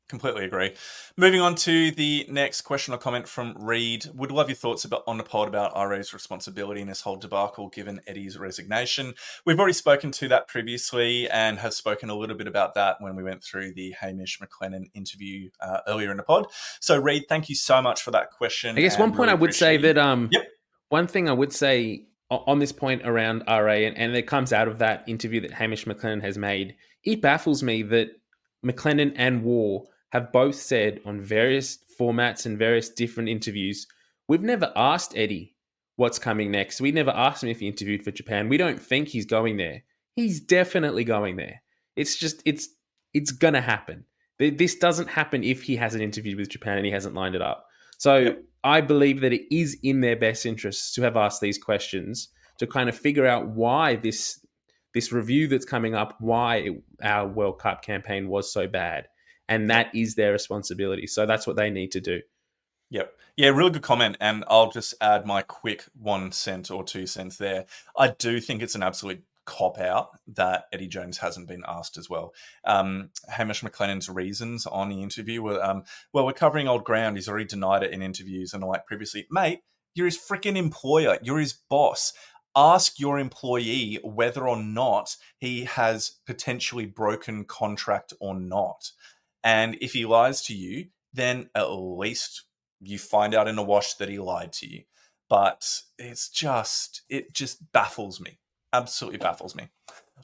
completely agree. Moving on to the next question or comment from Reed. Would love your thoughts about on the pod about RA's responsibility in this whole debacle given Eddie's resignation. We've already spoken to that previously and have spoken a little bit about that when we went through the Hamish McLennan interview uh, earlier in the pod. So Reed, thank you so much for that question. I guess one point really I would say that um yep. one thing I would say on this point around RA and, and it comes out of that interview that Hamish McLennan has made, it baffles me that McLennan and Waugh have both said on various formats and various different interviews, we've never asked Eddie what's coming next. We never asked him if he interviewed for Japan. We don't think he's going there. He's definitely going there. It's just it's it's gonna happen. This doesn't happen if he hasn't interviewed with Japan and he hasn't lined it up. So yep. I believe that it is in their best interests to have asked these questions to kind of figure out why this this review that's coming up, why it, our World Cup campaign was so bad, and that is their responsibility. So that's what they need to do. Yep. Yeah, really good comment. And I'll just add my quick one cent or two cents there. I do think it's an absolute cop out that Eddie Jones hasn't been asked as well. Um, Hamish McLennan's reasons on the interview were, um, well, we're covering old ground. He's already denied it in interviews and like previously, mate, you're his freaking employer. You're his boss. Ask your employee whether or not he has potentially broken contract or not. And if he lies to you, then at least you find out in a wash that he lied to you. But it's just, it just baffles me absolutely baffles me.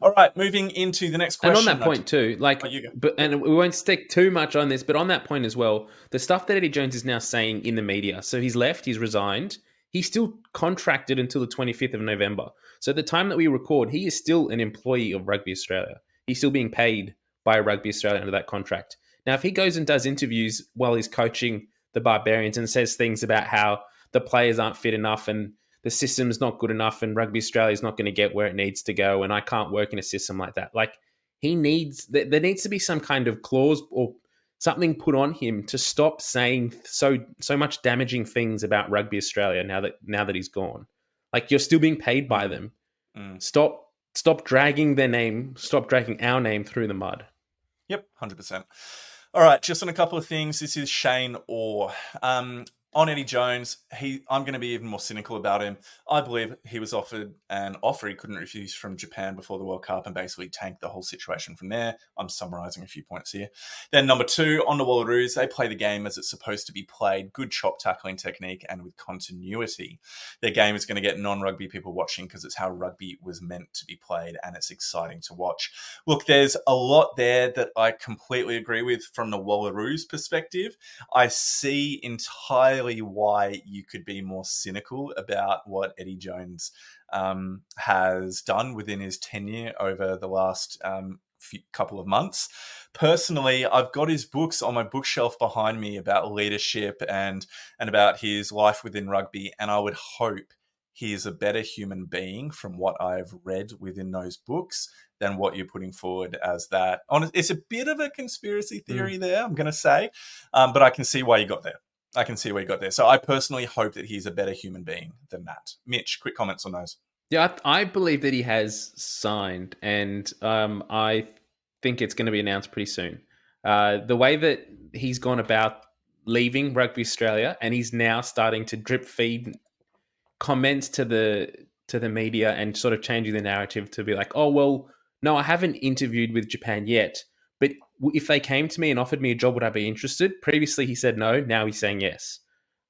All right, moving into the next question. And on that point too, like, oh, but and we won't stick too much on this, but on that point as well, the stuff that Eddie Jones is now saying in the media. So he's left, he's resigned. He's still contracted until the 25th of November. So at the time that we record, he is still an employee of Rugby Australia. He's still being paid by Rugby Australia under that contract. Now, if he goes and does interviews while he's coaching the Barbarians and says things about how the players aren't fit enough and the system's not good enough and Rugby Australia is not going to get where it needs to go and I can't work in a system like that. Like he needs there needs to be some kind of clause or something put on him to stop saying so so much damaging things about Rugby Australia now that now that he's gone. Like you're still being paid by them. Mm. Stop stop dragging their name, stop dragging our name through the mud. Yep, 100%. All right, just on a couple of things. This is Shane Orr. Um, on Eddie Jones, he I'm going to be even more cynical about him. I believe he was offered an offer he couldn't refuse from Japan before the World Cup and basically tanked the whole situation from there. I'm summarizing a few points here. Then number two, on the Wallaroos, they play the game as it's supposed to be played. Good chop tackling technique and with continuity. Their game is going to get non-rugby people watching because it's how rugby was meant to be played and it's exciting to watch. Look, there's a lot there that I completely agree with from the Wallaroos perspective. I see entirely why you could be more cynical about what Eddie Jones um, has done within his tenure over the last um, few, couple of months. Personally, I've got his books on my bookshelf behind me about leadership and and about his life within rugby, and I would hope he is a better human being from what I've read within those books than what you're putting forward as that. It's a bit of a conspiracy mm. theory mm. there, I'm going to say, um, but I can see why you got there. I can see where you got there. So I personally hope that he's a better human being than that. Mitch, quick comments on those. Yeah, I, I believe that he has signed, and um, I think it's going to be announced pretty soon. Uh, the way that he's gone about leaving Rugby Australia, and he's now starting to drip feed comments to the to the media and sort of changing the narrative to be like, oh well, no, I haven't interviewed with Japan yet, if they came to me and offered me a job, would I be interested? Previously, he said no. Now he's saying yes.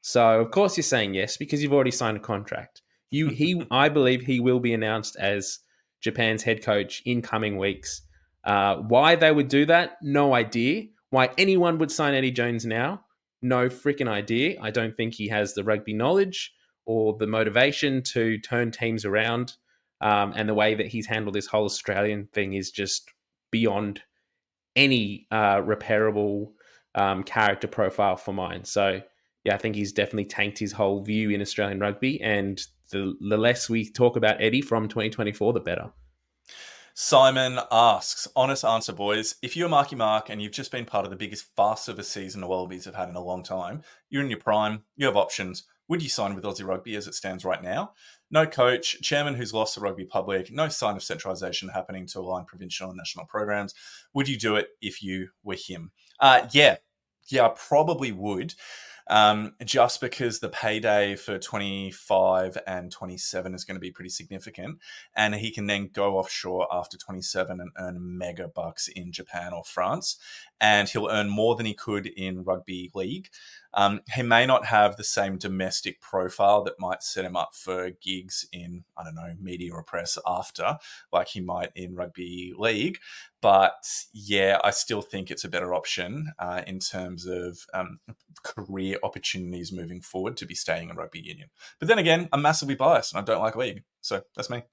So of course you're saying yes because you've already signed a contract. You, he, I believe he will be announced as Japan's head coach in coming weeks. Uh, why they would do that, no idea. Why anyone would sign Eddie Jones now, no freaking idea. I don't think he has the rugby knowledge or the motivation to turn teams around. Um, and the way that he's handled this whole Australian thing is just beyond any uh, repairable um, character profile for mine. So yeah, I think he's definitely tanked his whole view in Australian rugby, and the, the less we talk about Eddie from 2024, the better. Simon asks, honest answer, boys. If you're Marky Mark and you've just been part of the biggest fast of a season the Wallabies have had in a long time, you're in your prime, you have options. Would you sign with Aussie Rugby as it stands right now? No coach, chairman who's lost the rugby public, no sign of centralisation happening to align provincial and national programs. Would you do it if you were him? Uh, yeah, yeah, I probably would. um, just because the payday for 25 and 27 is going to be pretty significant. And he can then go offshore after 27 and earn mega bucks in Japan or France. And he'll earn more than he could in rugby league. Um, he may not have the same domestic profile that might set him up for gigs in, I don't know, media or press after, like he might in rugby league. But yeah, I still think it's a better option uh, in terms of um, career opportunities moving forward to be staying in rugby union. But then again, I'm massively biased and I don't like league. So that's me.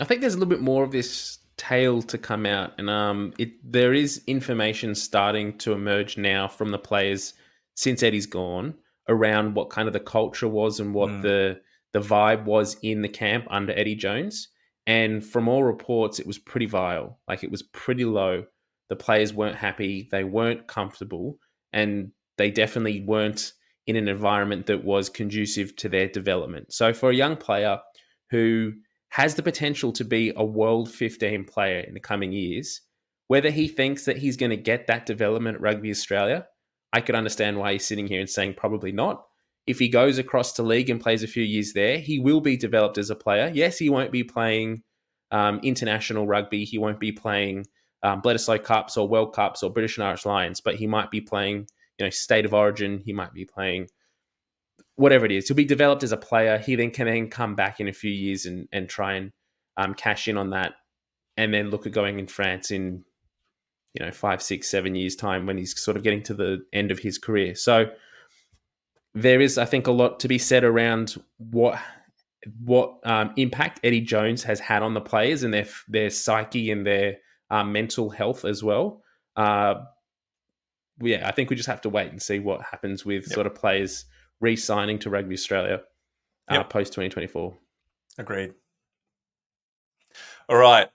I think there's a little bit more of this tale to come out, and um, it there is information starting to emerge now from the players since Eddie's gone around what kind of the culture was and what mm. the the vibe was in the camp under Eddie Jones. And from all reports, it was pretty vile. Like it was pretty low. The players weren't happy. They weren't comfortable, and they definitely weren't in an environment that was conducive to their development. So for a young player who has the potential to be a world 15 player in the coming years, whether he thinks that he's going to get that development at Rugby Australia I could understand why he's sitting here and saying probably not. If he goes across to league and plays a few years there, he will be developed as a player. Yes, he won't be playing um, international rugby. He won't be playing um, Bledisloe Cups or World Cups or British and Irish Lions, but he might be playing, you know, State of Origin. He might be playing whatever it is. He'll be developed as a player. He then can then come back in a few years and and try and um, cash in on that, and then look at going in France in you know five, six, seven years time when he's sort of getting to the end of his career. So there is, I think, a lot to be said around what what um, impact Eddie Jones has had on the players and their their psyche and their uh, mental health as well. Uh, yeah, I think we just have to wait and see what happens with yep. sort of players re-signing to Rugby Australia uh, yep. post 2024. Agreed. All right.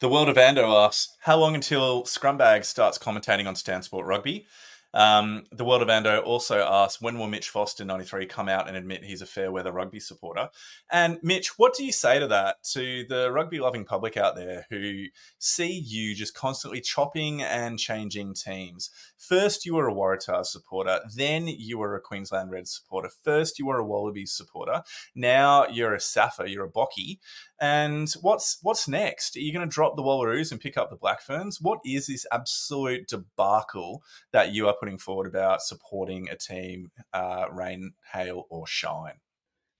The World of Ando asks, how long until Scrumbag starts commentating on Stan Sport Rugby? Um, the World of Ando also asks, when will Mitch Foster, 93, come out and admit he's a fair weather rugby supporter? And Mitch, what do you say to that, to the rugby loving public out there who see you just constantly chopping and changing teams? First, you were a Waratah supporter. Then you were a Queensland Reds supporter. First, you were a Wallabies supporter. Now you're a Safa. You're a Bocky. And what's what's next? Are you going to drop the Wallaroos and pick up the Black Ferns? What is this absolute debacle that you are putting forward about supporting a team, uh, rain, hail, or shine?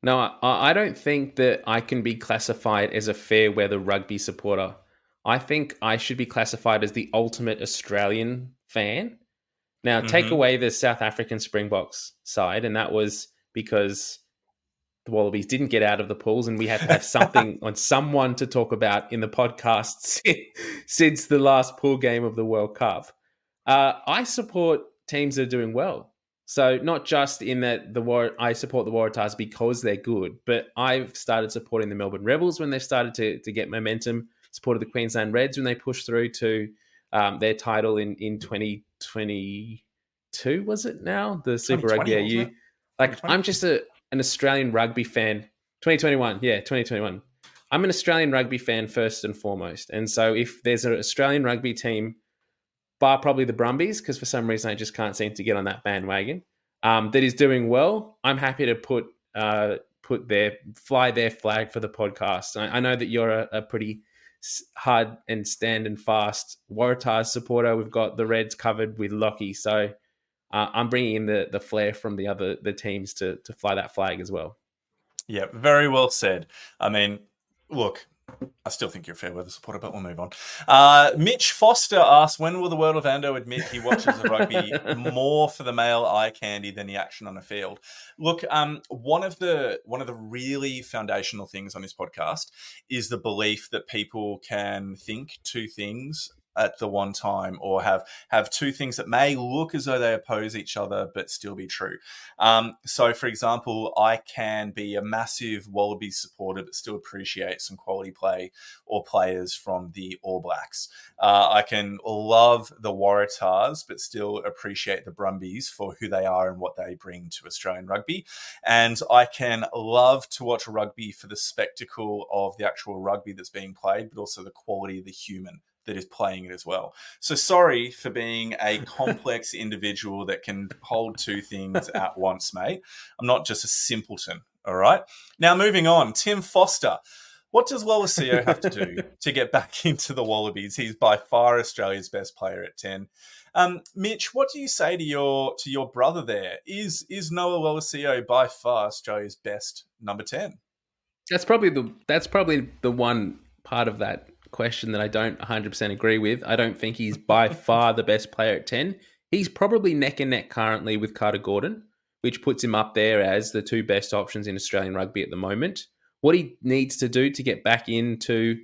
No, I, I don't think that I can be classified as a fair weather rugby supporter. I think I should be classified as the ultimate Australian fan now, mm-hmm. take away the South African Springboks side, and that was because the Wallabies didn't get out of the pools, and we had to have something on someone to talk about in the podcast since the last pool game of the World Cup. Uh, I support teams that are doing well. So not just in that the War, I support the Waratahs because they're good, but I've started supporting the Melbourne Rebels when they started to to get momentum. Supported the Queensland Reds when they pushed through to um, their title in in 2022 was it now? The Super Rugby yeah you like I'm just a an Australian rugby fan. 2021 yeah 2021 I'm an Australian rugby fan first and foremost. And so if there's an Australian rugby team bar probably the Brumbies because for some reason I just can't seem to get on that bandwagon um, that is doing well I'm happy to put uh, put their fly their flag for the podcast. I, I know that you're a, a pretty hard and stand and fast Waratahs supporter. We've got the Reds covered with Lockie, so uh, I'm bringing in the the flair from the other the teams to to fly that flag as well. Yeah, very well said. I mean, look, I still think you're a fair weather supporter, but we'll move on. Uh, Mitch Foster asks, when will the world of Ando admit he watches the rugby more for the male eye candy than the action on the field? Look, um, one of the one of the really foundational things on this podcast is the belief that people can think two things at the one time or have have two things that may look as though they oppose each other but still be true. Um, so, for example, I can be a massive wallaby supporter but still appreciate some quality play or players from the All Blacks. Uh, I can love the Waratahs but still appreciate the Brumbies for who they are and what they bring to Australian rugby. And I can love to watch rugby for the spectacle of the actual rugby that's being played, but also the quality of the human that is playing it as well. So sorry for being a complex individual that can hold two things at once, mate. I'm not just a simpleton. All right. Now moving on, Tim Foster. What does Lolesio have to do to get back into the Wallabies? He's by far Australia's best player at 10. Um, Mitch, what do you say to your to your brother there? Is is Noah Lolesio by far Australia's best number 10? That's probably the that's probably the one part of that question that I don't 100% agree with. I don't think he's by far the best player at 10. He's probably neck and neck currently with Carter Gordon, which puts him up there as the two best options in Australian rugby at the moment. What he needs to do to get back into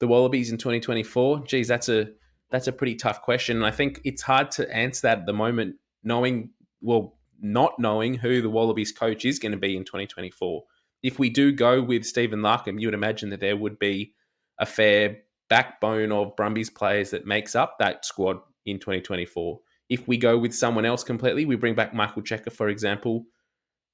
the Wallabies in 2024, geez, that's a that's a pretty tough question. And I think it's hard to answer that at the moment, knowing well, not knowing who the Wallabies coach is going to be in 2024. If we do go with Stephen Larkham, you would imagine that there would be a fair backbone of Brumbies players that makes up that squad in 2024. If we go with someone else completely, we bring back Michael Cheika, for example.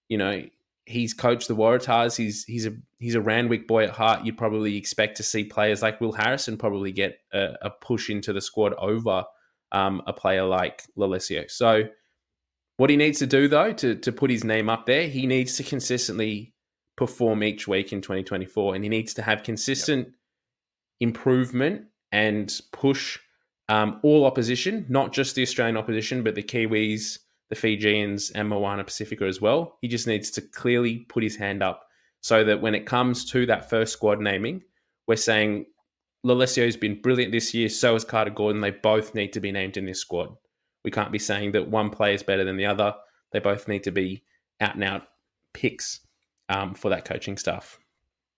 You know, he's coached the Waratahs. He's he's a he's a Randwick boy at heart. You'd probably expect to see players like Will Harrison probably get a, a push into the squad over um, a player like Lolesio. So, what he needs to do though to to put his name up there, he needs to consistently perform each week in 2024, and he needs to have consistent. Yep improvement and push um, all opposition, not just the Australian opposition, but the Kiwis, the Fijians, and Moana Pacifica as well. He just needs to clearly put his hand up so that when it comes to that first squad naming, we're saying Lolesio's been brilliant this year, so has Carter Gordon. They both need to be named in this squad. We can't be saying that one player is better than the other. They both need to be out and out picks um, for that coaching staff.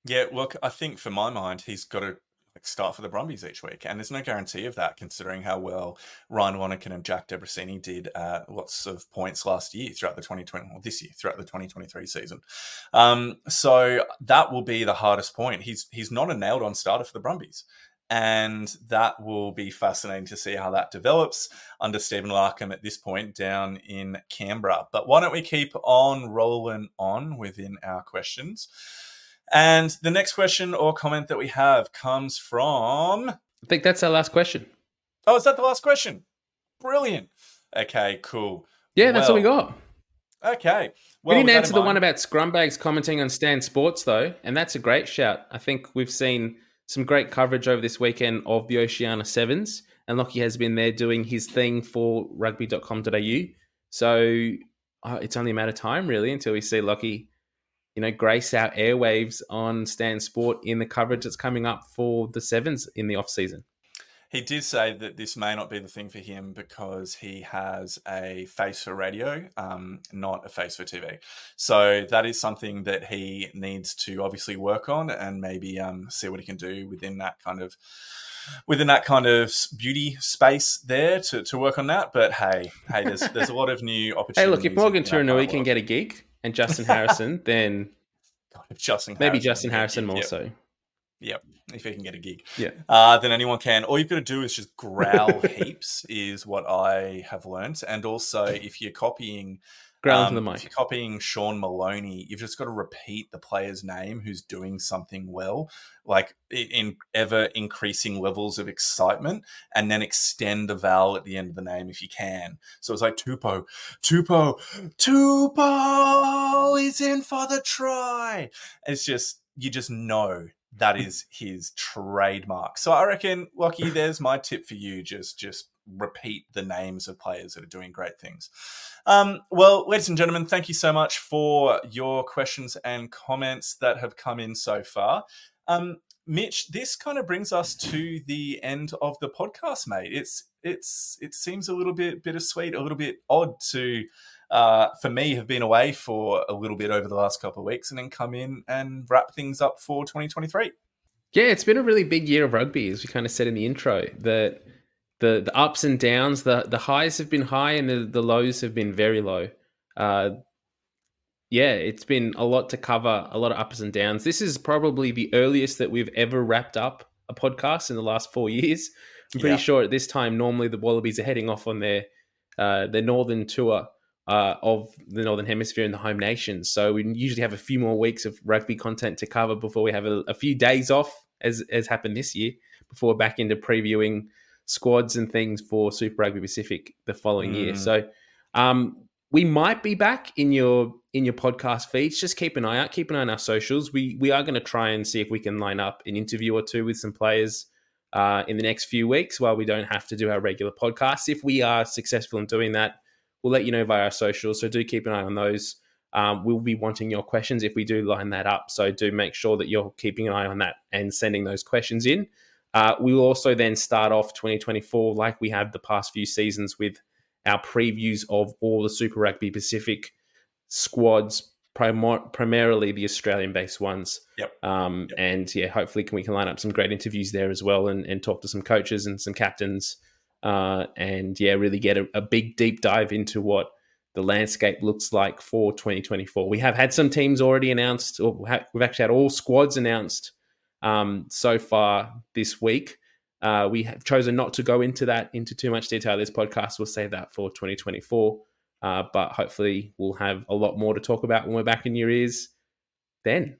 Yeah, look, I think for my mind, he's got to start for the Brumbies each week. And there's no guarantee of that considering how well Ryan Lonergan and Jack Debreczeni did uh, lots of points last year throughout the 2020, well, this year, throughout the 2023 season. Um, so that will be the hardest point. He's, he's not a nailed on starter for the Brumbies. And that will be fascinating to see how that develops under Stephen Larkham at this point down in Canberra. But why don't we keep on rolling on within our questions? And the next question or comment that we have comes from. I think that's our last question. Oh, is that the last question? Brilliant. Okay, cool. Yeah, that's well, all we got. Okay. Well, we didn't answer the one about Scrumbags commenting on Stan Sports, though, and that's a great shout. I think we've seen some great coverage over this weekend of the Oceania Sevens, and Lockie has been there doing his thing for rugby.com.au. So uh, it's only a matter of time, really, until we see Lockie you know, grace our airwaves on Stan Sport in the coverage that's coming up for the Sevens in the off season. He did say that this may not be the thing for him because he has a face for radio, um, not a face for TV. So that is something that he needs to obviously work on and maybe um, see what he can do within that kind of within that kind of beauty space there to, to work on that. But hey, hey, there's there's a lot of new opportunities. Hey, look, if Morgan Turinui can get a gig, and Justin Harrison, then Justin maybe Justin Harrison more yep. so. Yep, if he can get a gig, yeah, uh, then anyone can. All you've got to do is just growl heaps, is what I have learned. And also, if you're copying Ground um, the mic. If you're copying Sean Maloney, you've just got to repeat the player's name who's doing something well, like in ever increasing levels of excitement, and then extend the vowel at the end of the name if you can. So it's like Tupou, Tupou, Tupou is in for the try. It's just you just know that is his trademark. So I reckon, Lockie, there's my tip for you. Just just repeat the names of players that are doing great things. Um, well, ladies and gentlemen, thank you so much for your questions and comments that have come in so far. Um, Mitch, this kind of brings us to the end of the podcast, mate. It's it's it seems a little bit bittersweet, a little bit odd to uh, for me have been away for a little bit over the last couple of weeks and then come in and wrap things up for 2023. Yeah, it's been a really big year of rugby, as we kind of said in the intro. That the the ups and downs, the the highs have been high and the, the lows have been very low. Uh, yeah, it's been a lot to cover, a lot of ups and downs. This is probably the earliest that we've ever wrapped up a podcast in the last four years. I'm pretty yeah. sure at this time, normally the Wallabies are heading off on their uh, their northern tour uh, of the Northern Hemisphere and the home nations. So we usually have a few more weeks of rugby content to cover before we have a, a few days off as as happened this year before back into previewing squads and things for Super Rugby Pacific the following mm. year. So um, we might be back in your in your podcast feeds. Just keep an eye out. Keep an eye on our socials. We we are going to try and see if we can line up an interview or two with some players uh, in the next few weeks while we don't have to do our regular podcasts. If we are successful in doing that, we'll let you know via our socials. So do keep an eye on those. Um, we'll be wanting your questions if we do line that up. So do make sure that you're keeping an eye on that and sending those questions in. Uh, we will also then start off 2024 like we have the past few seasons with our previews of all the Super Rugby Pacific squads, prim- primarily the Australian based ones. Yep. Um, yep. And yeah, hopefully can, we can line up some great interviews there as well and, and talk to some coaches and some captains. Uh, and yeah, really get a, a, big deep dive into what the landscape looks like for 2024. We have had some teams already announced, or we've actually had all squads announced um, so far this week. Uh, we have chosen not to go into that into too much detail. This podcast will save that for 2024. Uh, but hopefully, we'll have a lot more to talk about when we're back in your ears then.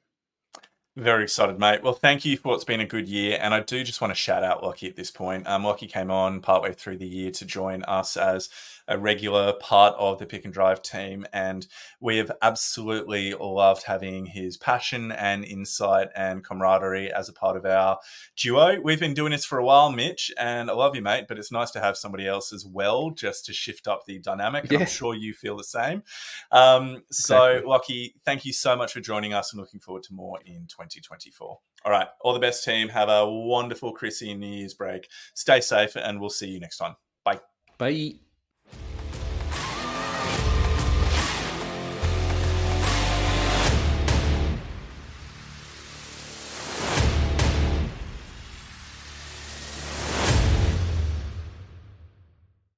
Very excited, mate. Well, thank you for what's been a good year. And I do just want to shout out Lockie at this point. Um, Lockie came on partway through the year to join us as a regular part of the pick and drive team. And we have absolutely loved having his passion and insight and camaraderie as a part of our duo. We've been doing this for a while, Mitch, and I love you, mate, but it's nice to have somebody else as well just to shift up the dynamic. Yeah. I'm sure you feel the same. Um, so, Lockie, thank you so much for joining us and looking forward to more in 2024. All right. All the best, team. Have a wonderful Chrissy New Year's break. Stay safe, and we'll see you next time. Bye. Bye.